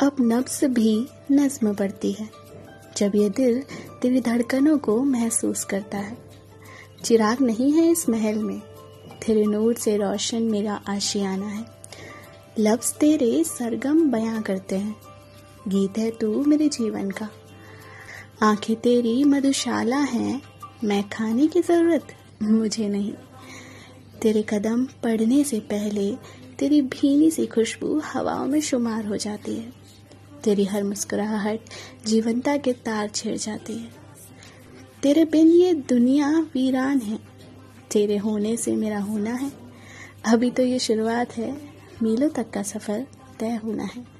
अब नब्स भी नज्म पड़ती है, जब ये दिल तेरी धड़कनों को महसूस करता है। चिराग नहीं है इस महल में, तेरे नूर से रोशन मेरा आशियाना है। लफ्ज तेरे सरगम बयां करते हैं, गीत है तू मेरे जीवन का। आँखें तेरी मधुशाला हैं, मैं खाने की ज़रूरत मुझे नहीं। तेरे कदम पड़ने से पहले तेरी भीनी सी खुशबू हवाओं में शुमार हो जाती है। तेरी हर मुस्कुराहट जीवनता के तार छेड़ जाती है। तेरे बिन ये दुनिया वीरान है। तेरे होने से मेरा होना है। अभी तो ये शुरुआत है। मीलों तक का सफ़र तय होना है।